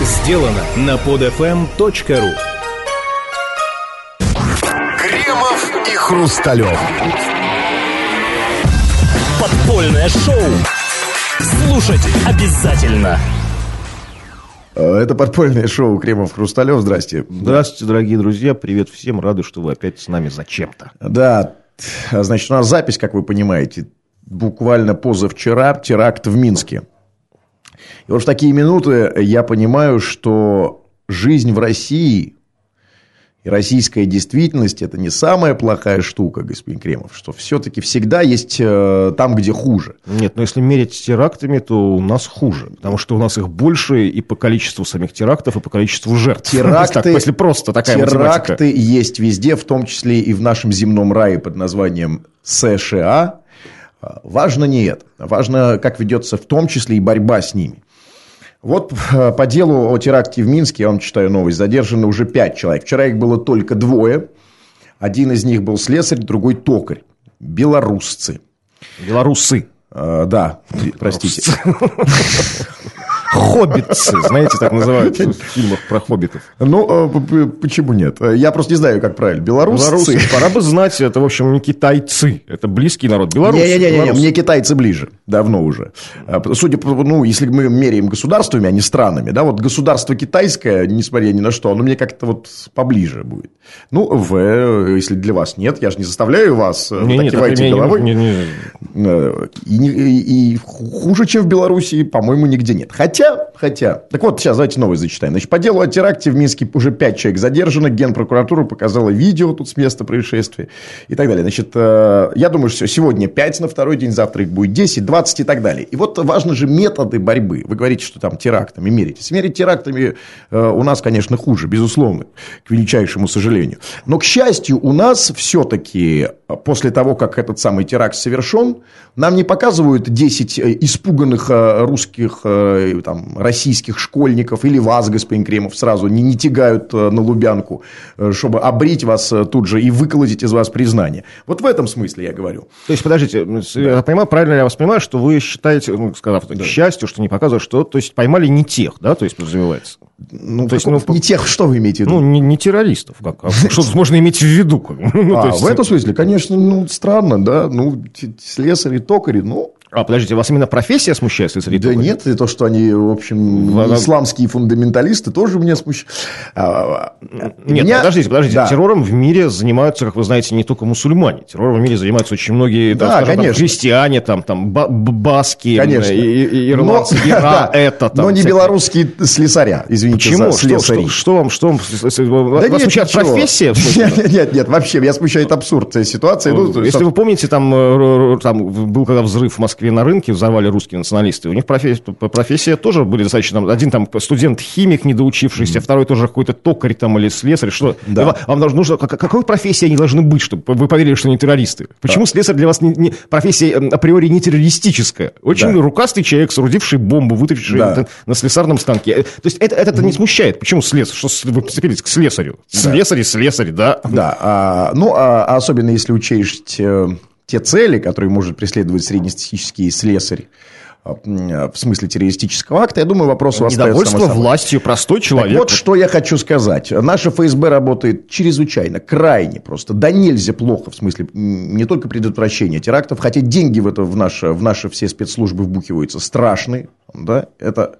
сделано на podfm.ru Кремов и Хрусталев. Подпольное шоу. Слушать обязательно. Это подпольное шоу Кремов Хрусталев. Здрасте. Здравствуйте, дорогие друзья. Привет всем. Рады, что вы опять с нами зачем-то. Да, значит, у нас запись, как вы понимаете, буквально позавчера теракт в Минске. И вот в такие минуты я понимаю, что жизнь в России и российская действительность – это не самая плохая штука, господин Кремов, что все-таки всегда есть э, там, где хуже. Нет, но если мерить терактами, то у нас хуже, потому что у нас их больше и по количеству самих терактов, и по количеству жертв. Теракты, так, если просто такая теракты математика. есть везде, в том числе и в нашем земном рае под названием США. Важно не это. Важно, как ведется в том числе и борьба с ними. Вот э, по делу о теракте в Минске, я вам читаю новость, задержаны уже пять человек. Вчера их было только двое. Один из них был слесарь, другой токарь. Белорусцы. Белорусы. Э, да, простите. Хоббитцы, знаете, так называют в фильмах про хоббитов. Ну, э, почему нет? Я просто не знаю, как правильно. Белорусы. Белорусы. Пора бы знать, это, в общем, не китайцы. Это близкий народ. Белорусы. Не-не-не, мне китайцы ближе. Давно уже. А, Судя по, ну, если мы меряем государствами, а не странами, да, вот государство китайское, несмотря ни на что, оно мне как-то вот поближе будет. Ну, в, если для вас нет, я же не заставляю вас, Не, нет, кивайте это головой. не- не- Э, И, не- и- и хуже, чем в Беларуси, по-моему, нигде нет. Хотя, хотя. Так вот, сейчас давайте новость зачитаем. Значит, по делу о теракте в Минске уже пять человек задержано. Генпрокуратура показала видео тут с места происшествия и так далее. Значит, э, я думаю, что сегодня 5 на второй день, завтра их будет 10, 20 и так далее. И вот важны же методы борьбы. Вы говорите, что там терактами меритесь. Мерить терактами э, у нас, конечно, хуже, безусловно, к величайшему сожалению. Но, к счастью, у нас все-таки после того, как этот самый теракт совершен, нам не показывают 10 испуганных э, русских, э, там, российских школьников или вас, господин Кремов, сразу не, не тягают э, на Лубянку, э, чтобы обрить вас э, тут же и выколотить из вас признание. Вот в этом смысле я говорю. То есть, подождите, я понимаю, правильно я вас понимаю, что вы считаете, ну, сказав так, к счастью, что не показывают, что, то есть, поймали не тех, да, то есть, подразумевается? Ну, То есть, ну, не тех, что вы имеете в виду? Ну, не, не террористов, как, а что можно иметь в виду? Ну, а, есть- в этом смысле, конечно, ну, странно, да, ну, слесари, токари, ну, А, подождите, вас именно профессия смущает, если да нет, и то, что они, в общем, В- исламские фундаменталисты, тоже меня смущает. А, Нет, меня- подождите, подождите. Да. Террором в мире занимаются, как вы знаете, не только мусульмане. Террором в мире занимаются очень многие, там, Да, скажем, там, христиане, там, там, баски, Конечно. и- и- ирландцы, Но- ира, да, это, там, Но не всякие. белорусские слесаря, извините Почему? за Что, слесарей. что, что вам, что вам, с- вас нет, смущает ничего. профессия? смысле? Нет, нет, нет, вообще, меня смущает абсурд этой ситуации. Ну, есть, Если вы помните, там, э, там был когда взрыв в Москве на рынке, взорвали русские националисты, у них профессия, профессия тоже были достаточно, один там студент-химик недоучившийся, второй тоже какой-то токарь там или слесарь, что Да. Вам- вам должно, нужно, как- какой профессии они должны быть, чтобы вы поверили, что они террористы? Почему слесарь для вас не, не- профессия э, априори не террористическая? Очень Да. рукастый человек, соорудивший бомбу, вытащивший Да. это на слесарном станке. Э, То есть это, это, не смущает. Почему слесарь? Что вы прицепились к слесарю? Слесарь и слесарь, да? Да, а, ну, а, а особенно если учесть э, те цели, которые может преследовать среднестатистический слесарь, а, м, в смысле террористического акта, я думаю, вопрос у вас Недовольство властью, простой Так человек. вот, что я хочу сказать. Наша ФСБ работает чрезвычайно, крайне просто. Да нельзя плохо, в смысле, не только предотвращения терактов, хотя деньги в, это, в, наши, в наши все спецслужбы вбухиваются страшные. Да? Это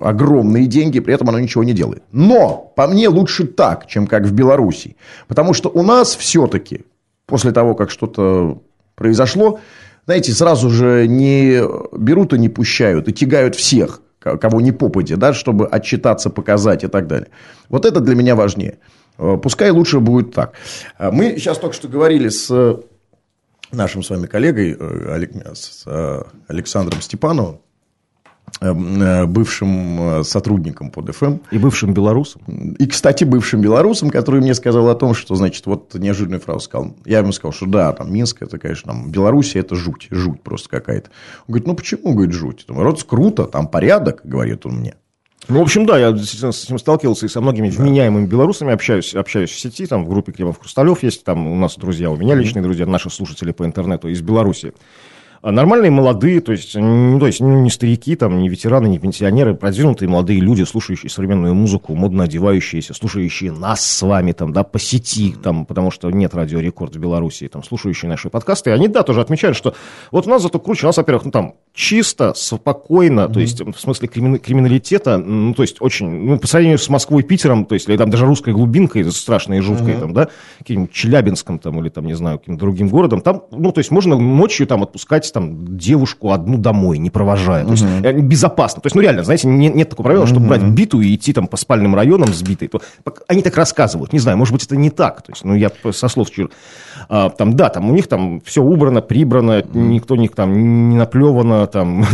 огромные деньги, при этом оно ничего не делает. Но, по мне, лучше так, чем как в Беларуси. Потому что у нас все-таки, после того, как что-то произошло, знаете, сразу же не берут и не пущают, и тягают всех, ко- кого не попади, да, чтобы отчитаться, показать и так далее. Вот это для меня важнее. Э, Пускай лучше будет так. А Мы сейчас только что говорили с э, нашим с вами коллегой, э, с э, Александром Степановым, э, э, бывшим э, сотрудником под ФМ. И бывшим белорусом. И, кстати, бывшим белорусом, который мне сказал о том, что, значит, вот неожиданную фразу сказал. Я ему сказал, что да, там Минск, это, конечно, там Белоруссия, это жуть, жуть просто какая-то. Он говорит, ну почему, говорит, жуть? Наоборот, круто, там порядок, говорит он мне. Ну, в общем, да, я действительно с этим сталкивался и со многими вменяемыми белорусами общаюсь, общаюсь в сети, там в группе Кремов Хрусталев есть, там у нас друзья, у меня личные друзья, наши слушатели по интернету из Беларуси. А Нормальные молодые, то есть, ну, то есть ну, не старики, там, не ветераны, не пенсионеры, продвинутые молодые люди, слушающие современную музыку, модно одевающиеся, слушающие нас с вами там, да, по сети, там, потому что нет радиорекорд в Беларуси, там, слушающие наши подкасты, они, да, тоже отмечают, что вот у нас зато круче, у нас, во-первых, ну, там, чисто, спокойно, mm-hmm. то есть, в смысле кримин- криминалитета, ну, то есть, очень, ну, по сравнению с Москвой, Питером, то есть, или там даже русской глубинкой, страшной и жуткой, mm-hmm. там, да, каким-нибудь Челябинском, там, или там, не знаю, каким-то другим городом, там, ну, то есть, можно ночью там отпускать там девушку одну домой, не провожая. То есть uh-huh. безопасно. То есть, ну реально, знаете, нет, нет такого правила, чтобы uh-huh. брать биту и идти там по спальным районам с битой. То, они так рассказывают. Не знаю, может быть, это не так. То есть, ну, я со слов чую. А, там, да, там у них там все убрано, прибрано, никто них там не наплевано, там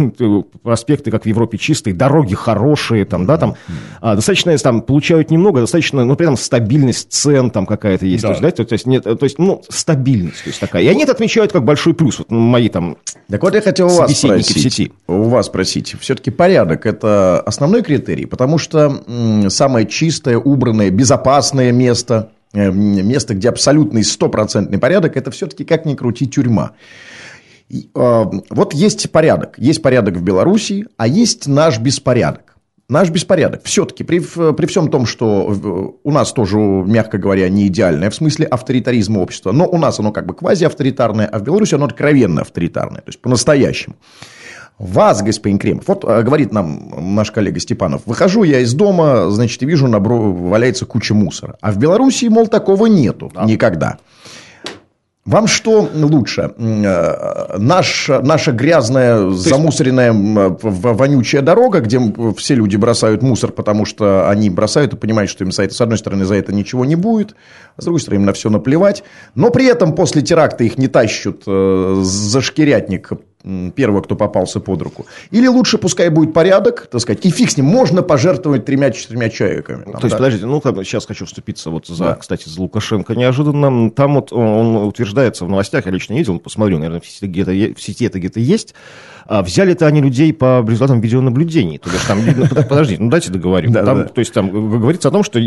проспекты, как в Европе, чистые, дороги хорошие, там, да, там а, достаточно, там, получают немного, достаточно, но при этом стабильность цен там какая-то есть. Да. То есть, да, то, то есть, нет, то есть, ну, стабильность то есть такая. И они это отмечают как большой плюс. Вот мои там так вот я хотел у вас спросить, в сети. у вас спросить, все-таки порядок – это основной критерий, потому что м, самое чистое, убранное, безопасное место, место, где абсолютный стопроцентный порядок – это все-таки, как ни крути, тюрьма. И, э, вот есть порядок, есть порядок в Беларуси, а есть наш беспорядок наш беспорядок. Все-таки при, при всем том, что у нас тоже, мягко говоря, не идеальное в смысле авторитаризма общества, но у нас оно как бы квазиавторитарное, а в Беларуси оно откровенно авторитарное, то есть по-настоящему. Вас, господин Кремов, вот э, говорит нам наш коллега Степанов, выхожу я из дома, значит, и вижу, набро... валяется куча мусора. А в Беларуси, мол, такого нету да. никогда. Вам что лучше? Э, наш, наша грязная, есть... замусоренная, вонючая дорога, где все люди бросают мусор, потому что они бросают и понимают, что им за это, с одной стороны, за это ничего не будет, а с другой стороны, им на все наплевать. Но при этом после теракта их не тащут э, за шкирятник первого, кто попался под руку. Или лучше пускай будет порядок, так сказать, и фиг с ним, можно пожертвовать тремя-четырьмя человеками. Там, То есть, да? подождите, ну, сейчас хочу вступиться вот за, да. кстати, за Лукашенко неожиданно. Там вот он утверждается в новостях, я лично видел, посмотрю, наверное, в сети, где-то, в сети это где-то есть, а взяли-то они людей по результатам видеонаблюдений. То есть там видно, подождите, ну дайте договорю. Да, там, да. То есть там говорится о том, что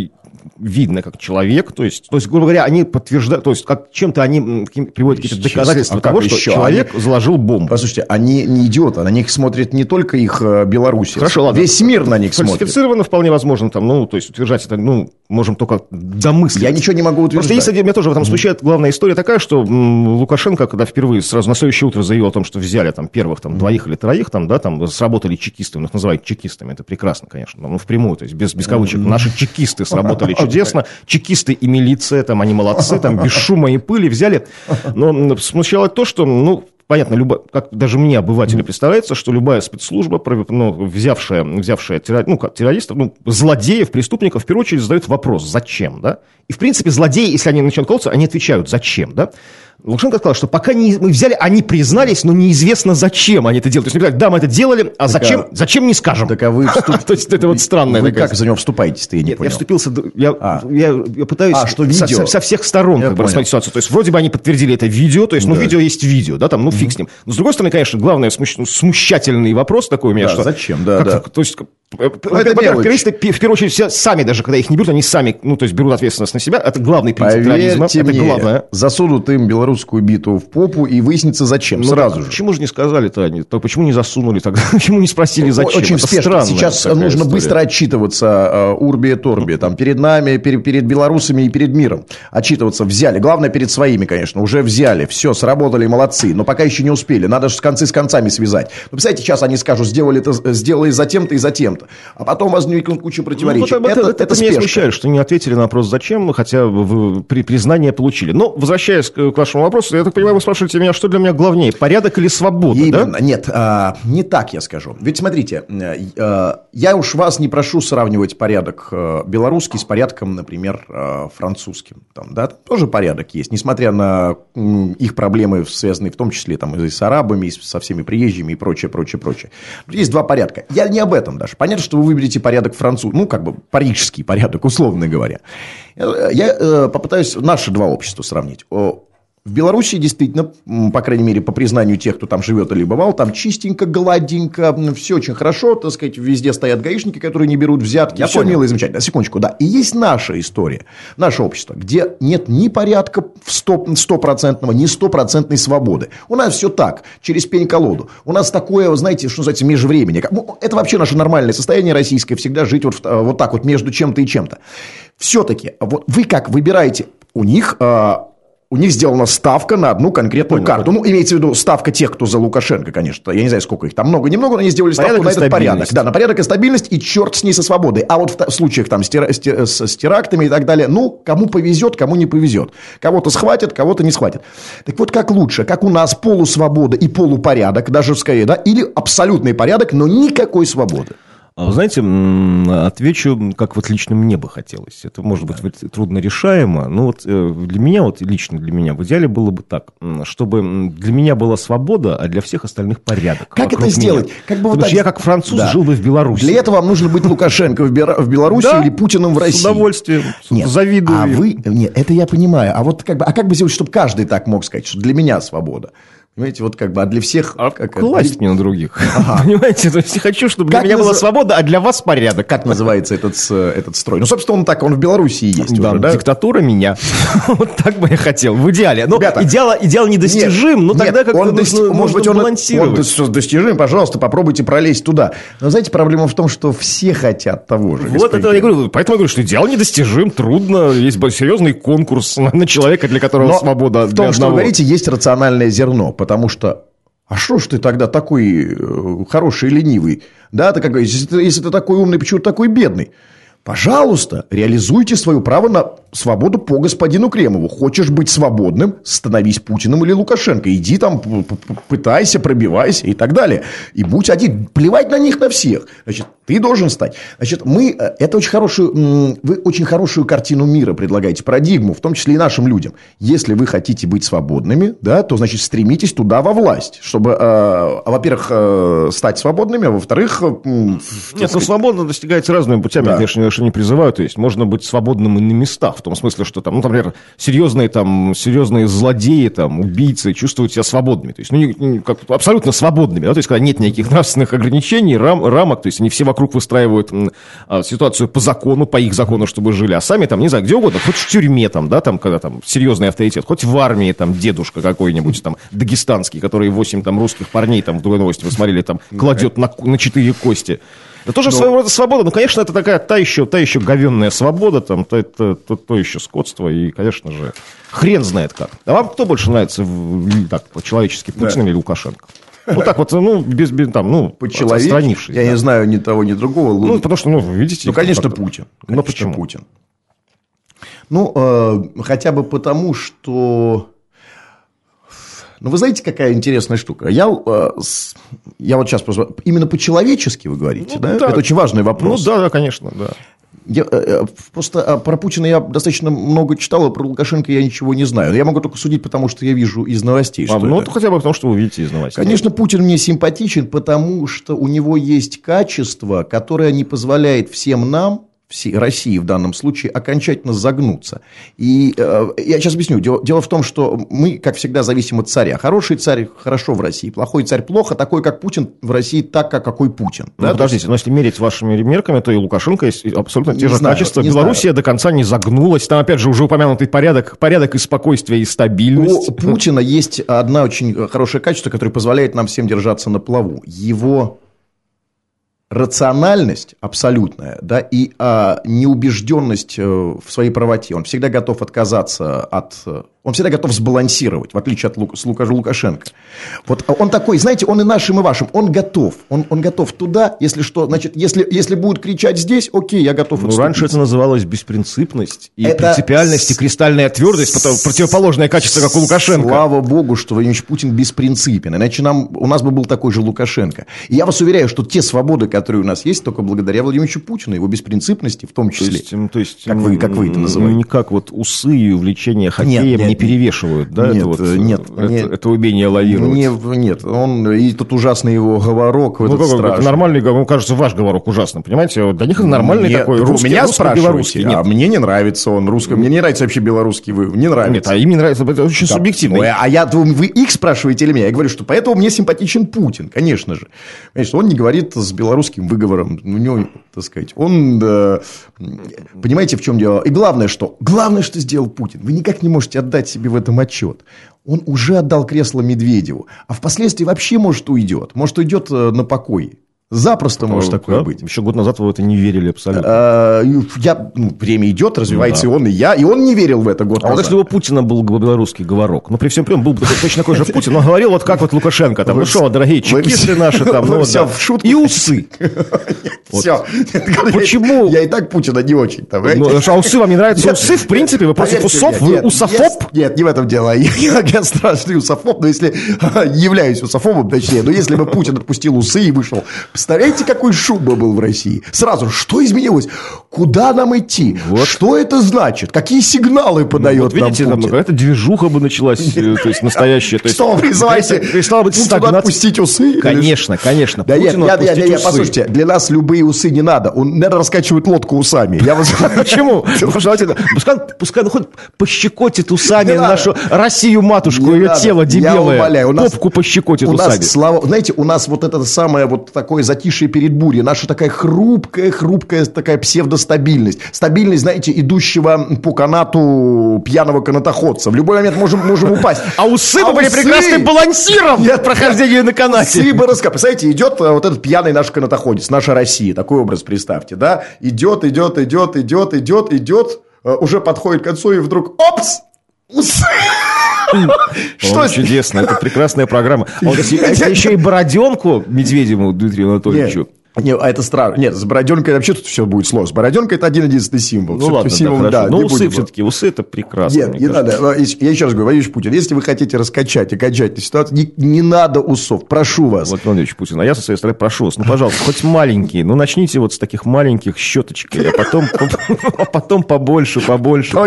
видно как человек, то есть, то есть, грубо говоря, они подтверждают, то есть, как чем-то они приводят какие-то доказательства а того, что еще? человек заложил бомбу. Послушайте, они не идиоты, на них смотрит не только их э, Беларусь. Хорошо, ладно. Весь мир на них смотрит. Фальсифицировано вполне возможно, там, ну, то есть, утверждать это, ну, можем только домыслить. Я ничего не могу утверждать. Просто есть, меня тоже в этом смущает главная история такая, что Лукашенко, когда впервые сразу на следующее утро заявил о том, что взяли там первых там двоих или троих, там, да, там сработали чекисты, их называют чекистами, это прекрасно, конечно, ну, впрямую, то есть без, без кавычек, наши чекисты сработали чудесно, чекисты и милиция, там, они молодцы, там, без шума и пыли взяли, но смущало то, что, ну, понятно, любо, как даже мне, обывателю, представляется, что любая спецслужба, ну, взявшая, взявшая ну, террористов, ну, злодеев, преступников, в первую очередь задает вопрос, зачем, да? И, в принципе, злодеи, если они начинают колоться, они отвечают, зачем, да? Лукашенко сказал, что пока не, мы взяли, они признались, но неизвестно, зачем они это делают. То есть, говорят, да, мы это делали, а зачем, а, зачем не скажем. Так а вы вступ... То есть, это вот странное. Вы как за него вступаетесь-то, я не понял. я вступился, я, а. я, я пытаюсь а, что видео? Со, со всех сторон как бы, рассмотреть ситуацию. То есть, вроде бы они подтвердили это видео, то есть, ну, видео есть видео, да, там, ну, фиг с ним. Но, с другой стороны, конечно, главный смущ... смущательный вопрос такой у меня, что... зачем, да, да. То есть, во-первых, террористы, в первую очередь, все сами, даже когда их не берут, они сами, ну, то есть, берут ответственность на себя. Это главный принцип терроризма. Это главное. засунут им белорусскую биту в попу и выяснится, зачем, ну, сразу же. Почему же не сказали-то они? То почему не засунули тогда? Почему не спросили, зачем? Очень это спешно. Сейчас нужно история. быстро отчитываться uh, Урби и Торби. Там, перед нами, перед, перед белорусами и перед миром. Отчитываться взяли. Главное, перед своими, конечно. Уже взяли. Все, сработали, молодцы. Но пока еще не успели. Надо же с концы с концами связать. Ну, представляете, сейчас они скажут, сделали это, сделали за тем-то и за тем-то. А потом возникнут куча противоречий. Ну, вот, это, это, это, это меня смущает, что не ответили на вопрос, зачем, хотя вы при признание получили. Но, возвращаясь к вашему вопросу, я так понимаю, вы спрашиваете меня, что для меня главнее, порядок или свобода, Именно. да? Нет, а, не так я скажу. Ведь смотрите, а, я уж вас не прошу сравнивать порядок а, белорусский с порядком, например, французским. Там, да, тоже порядок есть, несмотря на их проблемы, связанные в том числе там, и с арабами, и со всеми приезжими и прочее, прочее, прочее. Есть два порядка. Я не об этом даже. Понятно, что вы выберете порядок француз, ну, как бы парижский порядок, условно говоря. Я э, попытаюсь наши два общества сравнить. В Беларуси действительно, по крайней мере, по признанию тех, кто там живет или бывал, там чистенько, гладенько, все очень хорошо, так сказать, везде стоят гаишники, которые не берут взятки, Я все понял. мило и замечательно. Секундочку, да. И есть наша история, наше общество, где нет ни порядка стопроцентного, ни стопроцентной свободы. У нас все так, через пень-колоду. У нас такое, знаете, что называется, межвремение. Как- ну, Это вообще наше нормальное состояние российское, всегда жить вот, э, вот так вот между чем-то и чем-то. Все-таки, вот вы как выбираете? У них... у них сделана ставка на одну конкретную карту. Ну, имеется в виду ставка тех, кто за Лукашенко, конечно. Я не знаю, сколько их там много-немного, но они сделали ставку на этот порядок. Да, на порядок и стабильность, и черт с ней со свободой. А вот в та- случаях там с, тера- с те- с- с терактами и так далее, ну, кому повезет, кому не повезет. Кого-то схватят, кого-то не схватят. Так вот, как лучше? Как у нас полусвобода и полупорядок, даже скорее, да? Или абсолютный порядок, но никакой свободы. А вы знаете, отвечу, как вот лично мне бы хотелось. Это может быть вот трудно решаемо, но вот э, для меня, вот лично для меня, в идеале было бы так, чтобы для меня была свобода, а для всех остальных порядок. Как это сделать? меня. Как бы вот Потому так- что я как француз Да. жил бы в Беларуси. Для этого вам нужно быть Лукашенко в, Бера- в Беларуси Да, или Путиным в России. С удовольствием. Нет. Завидую. А вы... Нет, это я понимаю. А вот как бы... А как бы сделать, чтобы каждый так мог сказать, что для меня свобода? Понимаете, вот как бы... А для всех... А как это? класть не на других. Понимаете, то есть я хочу, чтобы для Как меня была назы- свобода, а для вас порядок. Как называется этот, этот строй? Ну, собственно, он так, он в Беларуси есть Да, уже, да? диктатура меня. Вот так бы я хотел, в идеале. Но Ребята, идеал, идеал недостижим, но Нет, тогда как-то он нужно, дости- может быть, он, он балансировать. дос- достижим, пожалуйста, попробуйте пролезть туда. Но знаете, проблема в том, что все хотят того же. Вот это я говорю, поэтому я говорю, что идеал недостижим, трудно, есть серьезный конкурс на, человека, для которого Но свобода в для том, что одного. вы говорите, есть рациональное зерно, потому что а что ж ты тогда такой э, хороший и ленивый? Да, ты как говоришь, если ты, если ты такой умный, почему ты такой бедный? Пожалуйста, реализуйте свое право на свободу по господину Кремову. Хочешь быть свободным, становись Путиным или Лукашенко. Иди там, пытайся, пробивайся и так далее. И будь один. Плевать на них на всех. Значит, ты должен стать. Значит, мы, э, это очень хорошую, вы очень хорошую картину мира предлагаете, парадигму, в том числе и нашим людям. Если вы хотите быть свободными, да, то, значит, стремитесь туда во власть, чтобы, э, во-первых, э, стать свободными, а во-вторых, э, Нет, ну свобода достигается разными путями, Да. конечно, конечно, не призываю. То есть можно быть свободным и на местах, том смысле, что там, ну, например, серьезные, там, серьезные злодеи, там, убийцы чувствуют себя свободными. То есть, ну, не- не- как, абсолютно свободными. Да? То есть, когда нет никаких нравственных ограничений, рам, рамок, то есть, они все вокруг выстраивают а, ситуацию по закону, по их закону, чтобы жили, а сами там, не знаю, где угодно, хоть в тюрьме, там, да, там, когда там серьезный авторитет, хоть в армии, там, дедушка какой-нибудь, там, дагестанский, который 8 там русских парней, там, в другой новости вы смотрели, там, кладет на, на четыре кости. Это тоже своего рода свобода. Ну, конечно, это такая та еще, та еще говенная свобода, там, то, это, то, то еще скотство, и, конечно же, хрен знает как. А вам кто больше нравится, так, по-человечески, Путин или Лукашенко? Ну, так вот, ну, без, без там, ну, отстранившись. Я да. не знаю ни того, ни другого. Ну, потому что, ну, видите... Ну, конечно, Путин. Конечно, почему? Путин. Ну, э, хотя бы потому, что... Ну, вы знаете, какая интересная штука? Я, э, я вот сейчас... просто- Именно по-человечески вы говорите, Ну, да? да. Это очень важный Ну, вопрос. да, да, конечно, да. Я, э, э, просто про Путина я достаточно много читал, а про Лукашенко я ничего не знаю. Я могу только судить, потому что я вижу из новостей, А, что ну, это. хотя бы потому, что вы видите из новостей. Конечно, Путин мне симпатичен, потому что у него есть качество, которое не позволяет всем нам, России в данном случае, окончательно загнуться. И э, я сейчас объясню. Дело, дело в том, что мы, как всегда, зависим от царя. Хороший царь хорошо в России, плохой царь плохо, такой, как Путин, в России так, как какой Путин. Ну, Да? подождите, но если мерить вашими мерками, то и Лукашенко есть абсолютно те Не же знаю, качества. Белоруссия до конца не загнулась. Там, опять же, уже упомянутый порядок, порядок и спокойствие, и стабильность. У Путина есть одна очень хорошее качество, которое позволяет нам всем держаться на плаву. Его рациональность абсолютная, да, и а, неубежденность э, в своей правоте. Он всегда готов отказаться от... Он всегда готов сбалансировать, в отличие от Лук, с Лука- Лукашенко. Вот он такой, знаете, он и нашим, и вашим. Он готов. Он, он готов туда, если что, значит, если, если будут кричать здесь, окей, я готов Ну, отступить. раньше это называлось беспринципность и Это принципиальность, и кристальная твердость, потому- противоположное качество, как у Лукашенко. Слава богу, что Владимир Путин беспринципен. Иначе нам, у нас бы был такой же Лукашенко. И я вас уверяю, что те свободы, которые у нас есть, только благодаря Владимиру Путину, его беспринципности в том То числе. есть, м, то есть, Как вы- как вы это называете? Ну, не как вот усы и увлечение хоккеем, Нет, нет, не перевешивают, да? Нет, это вот, э, нет, это, нет. это умение лавировать. Не, нет, он, и тут ужасный его говорок, Ну, этот как, это нормальный, говорок, ну, кажется, ваш говорок ужасный, понимаете? Для них нормальный Нет, такой русский, меня русский, белорусский. Нет, а мне не нравится он русский, мне не нравится вообще белорусский вы, не нравится. нет, а им не нравится, это очень Да. субъективно. Ой, а я, вы их спрашиваете или меня? Я говорю, что поэтому мне симпатичен Путин, конечно же. Понимаете, он не говорит с белорусским выговором. У него, так сказать, он... э, понимаете, в чем дело? И главное, что? Главное, что сделал Путин. Вы никак не можете отдать себе в этом отчет. Он уже отдал кресло Медведеву. А впоследствии вообще, может, уйдет. Может, уйдет э, на покой. Запросто может такое Да? быть. Еще год назад вы в это не верили абсолютно. А, Я, ну, время идет, развивается и он, и я, и он не верил в это год А вот назад. если бы Путина был белорусский говорок, ну, при всем при этом был бы точно такой же Путин, он говорил вот как вот Лукашенко, там, Вы ну что, дорогие чекисты наши, там, ну, все да. в шутку. И усы. Все. Почему? Я и так Путина не очень. там, Ну, а усы вам не нравятся? Нет, Усы, в принципе, вы против поверьте усов? мне, Вы нет, усофоб? Нет, нет, не в этом дело. Я, я страшный усофоб, но если являюсь усофобом, точнее, но если бы Путин отпустил усы и вышел, представляете, какой шум бы был в России? Сразу, что изменилось? Куда нам идти? Что это значит? Какие сигналы подает Вот видите, нам там Путин? какая-то движуха бы началась, э, то есть настоящая. то есть Что вы призываете Перестала быть Путину стагнация. отпустить усы? Конечно, конечно. Да нет, я, я, я, послушайте, для нас любые усы не надо. Он, надо раскачивать лодку усами. Я вас... Почему? Пускай, ну, хоть пощекотит усами нашу Россию-матушку, Не ее тело нас- Попку пощекотит усами. слава, знаете, у нас вот это самое вот такое затишье перед бурей, наша такая хрупкая, хрупкая такая псевдостабильность. Стабильность, знаете, идущего по канату пьяного канатоходца. В любой момент можем, можем упасть. А усы бы были усы- прекрасным балансиром Нет, прохождения на канате. Усы бы раска- Представляете, идет э, вот этот пьяный наш канатоходец, наша Россия, такой образ представьте, да? Идет, идет, идет, идет, идет, идет, э, уже подходит к концу, и вдруг, опс, усы. Что О, чудесно, это прекрасная программа. А вот если, а если еще и бороденку Медведеву Дмитрию Анатольевичу. Не, а это странно. Нет, с бороденкой вообще тут все будет сложно. С бороденкой это один единственный символ. Ну Всё-таки ладно, да, символ, хорошо. да, Но не усы все-таки, усы это прекрасно. Нет, не кажется. надо. Я еще раз говорю, Владимир Путин, если вы хотите раскачать, окончать эту ситуацию, не, не надо усов, прошу вас. Владимир Владимирович Путин, а я со своей стороны прошу вас, ну, пожалуйста, хоть маленькие, ну, начните вот с таких маленьких щеточки, а потом, а потом побольше, побольше.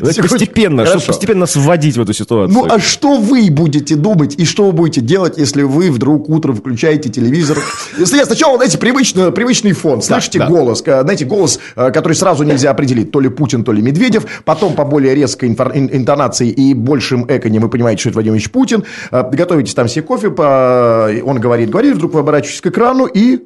Постепенно, чтобы постепенно нас вводить в эту ситуацию. Ну, а что вы будете думать и что вы будете делать, если вы вдруг утром включаете телевизор? Если я сначала, знаете, привычный, привычный фон, слышите да. голос, э, знаете, голос, э, который сразу нельзя определить, то ли Путин, то ли Медведев, потом по более резкой интонации и большим эконе вы понимаете, что это Владимир Ильич Путин, Э, готовитесь там себе кофе, он говорит, говорит, вдруг вы оборачиваетесь к экрану и...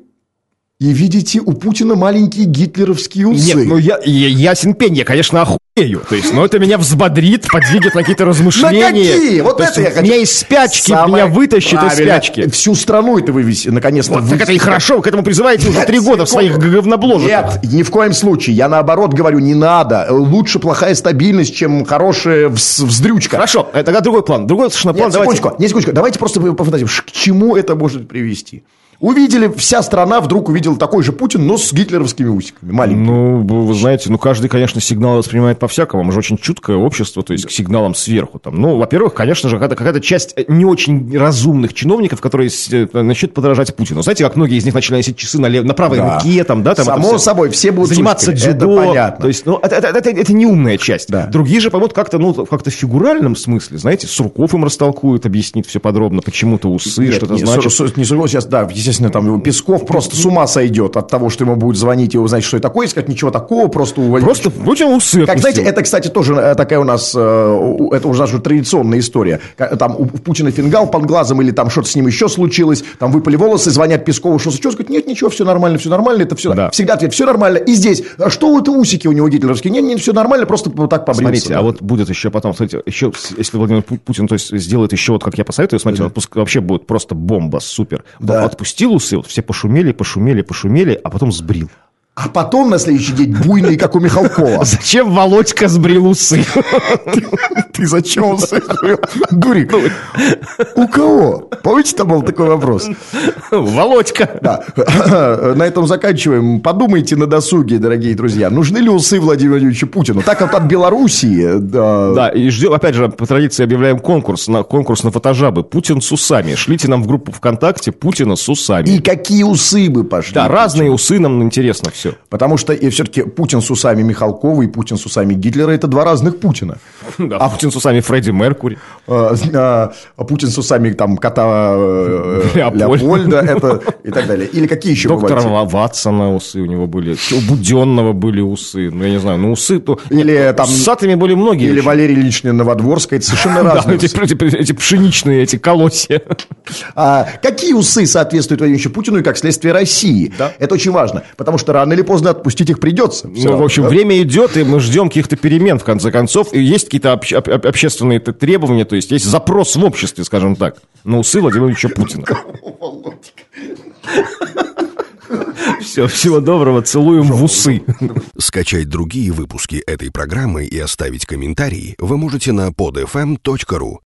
И видите у Путина маленькие гитлеровские усы. Нет, ну я, я- ясен пень, я, конечно, охуею. То есть, ну это меня взбодрит, подвигет на какие-то размышления. На какие? Вот То это есть, я хочу. Меня из спячки, Самое меня вытащит из спячки. Всю страну это вывести, наконец-то. Вот, так это и хорошо, вы к этому призываете уже три года в своих говнобложиках. Нет, ни в коем случае. Я наоборот говорю, не надо. Лучше плохая стабильность, чем хорошая вз- вздрючка. Хорошо, тогда другой план. Другой совершенно план. Нет, Давайте- секундочку, не секундочку. Давайте просто пофантазируем, к чему это может привести. Увидели, вся страна вдруг увидела такой же Путин, но с гитлеровскими усиками, маленькими. Ну, вы знаете, ну, каждый, конечно, сигнал воспринимает по-всякому. Мы же очень чуткое общество, то есть к сигналам сверху. Там. Ну, во-первых, конечно же, какая-то, какая-то часть э, не очень разумных чиновников, которые э, начнут подражать Путину. Знаете, как многие из них начали носить часы на, лев- на правой Да. руке, там, да, там, Само это всё. собой, все будут заниматься усиками, это дзюдо. понятно. То есть, ну, это, это, это, это не умная часть. Да. Другие же поймут как-то, ну, как-то в фигуральном смысле, знаете, Сурков им растолкует, объяснит все подробно, почему-то усы, что-то значит. Су- Су- не Сурков, сейчас, да, естественно, там его Песков просто с ума сойдет от того, что ему будет звонить и узнать, что это такое, и сказать, ничего такого, просто увольнить. Просто Путин усы Как, знаете, это, кстати, тоже э, такая у нас, э, это уже наша традиционная история. Там у Путина фингал под глазом или там что-то с ним еще случилось, там выпали волосы, звонят Пескову, что случилось, говорит, нет, ничего, все нормально, все нормально, это все, Да. всегда ответ, все нормально. И здесь, а что это усики у него гитлеровские? Нет, нет, все нормально, просто вот так побрился. Смотрите, да. а вот будет еще потом, смотрите, еще, если Владимир Пу- Путин то есть, сделает еще, вот как я посоветую, смотрите, отпуск вообще будет просто бомба, супер. Да. Он отпустил усы, вот все пошумели, пошумели, пошумели, а потом сбрил. А потом на следующий день буйный, как у Михалкова. Зачем Володька сбрил усы? Ты зачем он сыграл? Дурик. У кого? Помните, там был такой вопрос? Володька. Да. На этом заканчиваем. Подумайте на досуге, дорогие друзья. Нужны ли усы Владимиру Владимировичу Путину? Так вот от Белоруссии. Да. Да, и ждем, опять же, по традиции объявляем конкурс на, конкурс на фотожабы. Путин с усами. Шлите нам в группу ВКонтакте Путина с усами. И какие усы бы пошли? Да, разные усы нам интересно все. Все. Потому что и все-таки Путин с усами Михалкова и Путин с усами Гитлера – это два разных Путина. А Путин с усами Фредди Меркури. А, а, Путин с усами там, кота э, Леопольда. Леопольда это, и так далее. Или какие еще Доктора бывают? Ватсона усы у него были. У Буденного были усы. Ну, я не знаю, ну усы то... Или там- С усатыми были многие. Или очень. Валерий Ильич Новодворская. Это совершенно Да, разные эти, усы. эти- эти пшеничные, эти колосья. А какие усы соответствуют Владимиру Путину и как следствие России? Да. Это очень важно, потому что рано или поздно отпустить их придется. Всё Ну, в общем, время идет, и мы ждем каких-то перемен, в конце концов. И есть какие-то об- об- общественные требования, то есть есть запрос в обществе, скажем так, на усы Владимира Ильича Путина. Все, всего доброго, целуем в усы. Скачать другие выпуски этой программы и оставить комментарии вы можете на podfm.ru.